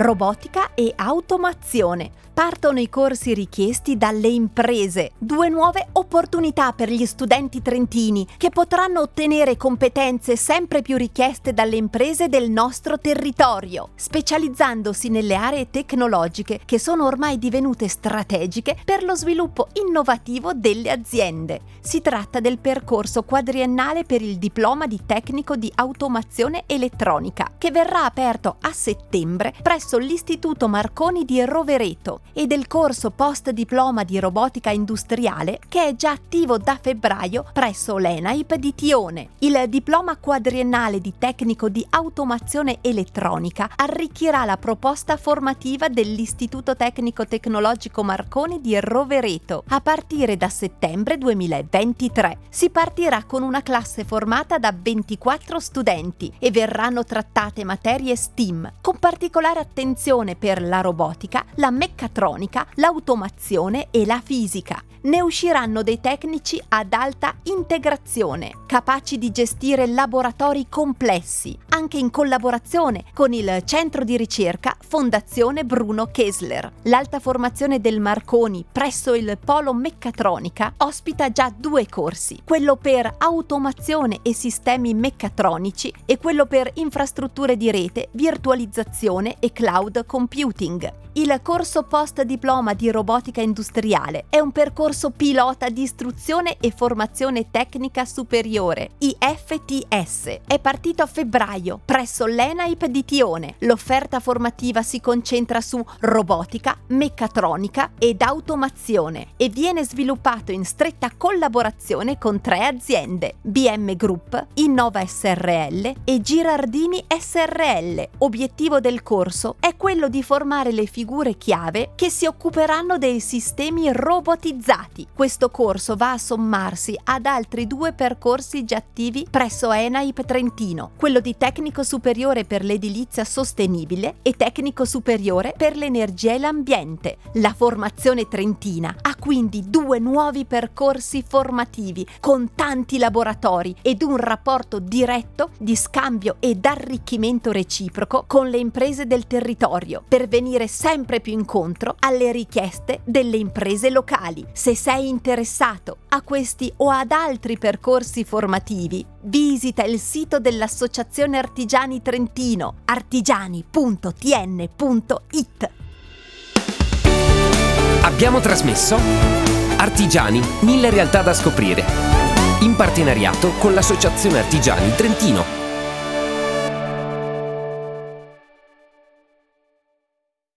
Robotica e automazione. Partono i corsi richiesti dalle imprese. Due nuove opportunità per gli studenti trentini che potranno ottenere competenze sempre più richieste dalle imprese del nostro territorio, specializzandosi nelle aree tecnologiche che sono ormai divenute strategiche per lo sviluppo innovativo delle aziende. Si tratta del percorso quadriennale per il diploma di tecnico di automazione elettronica che verrà aperto a settembre presso presso l'Istituto Marconi di Rovereto e del corso post diploma di robotica industriale che è già attivo da febbraio presso l'ENAIP di Tione. Il diploma quadriennale di tecnico di automazione elettronica arricchirà la proposta formativa dell'Istituto Tecnico Tecnologico Marconi di Rovereto a partire da settembre 2023. Si partirà con una classe formata da 24 studenti e verranno trattate materie STEAM con particolare attenzione attenzione per la robotica, la meccatronica, l'automazione e la fisica. Ne usciranno dei tecnici ad alta integrazione, capaci di gestire laboratori complessi, anche in collaborazione con il centro di ricerca Fondazione Bruno Kessler. L'alta formazione del Marconi presso il Polo Meccatronica ospita già due corsi, quello per automazione e sistemi meccatronici e quello per infrastrutture di rete, virtualizzazione e cloud computing. Il corso post diploma di robotica industriale è un percorso pilota di istruzione e formazione tecnica superiore, IFTS. È partito a febbraio presso l'ENAIP di Tione. L'offerta formativa si concentra su robotica, meccatronica ed automazione e viene sviluppato in stretta collaborazione con tre aziende, BM Group, Innova SRL e Girardini SRL. Obiettivo del corso è quello di formare le figure chiave che si occuperanno dei sistemi robotizzati. Questo corso va a sommarsi ad altri due percorsi già attivi presso ENAIP Trentino, quello di tecnico superiore per l'edilizia sostenibile e tecnico superiore per l'energia e l'ambiente. La formazione trentina ha quindi due nuovi percorsi formativi con tanti laboratori ed un rapporto diretto di scambio ed arricchimento reciproco con le imprese del territorio per venire sempre più incontro alle richieste delle imprese locali. Se sei interessato a questi o ad altri percorsi formativi, visita il sito dell'Associazione Artigiani Trentino artigiani.tn.it. Abbiamo trasmesso Artigiani, mille realtà da scoprire, in partenariato con l'Associazione Artigiani Trentino.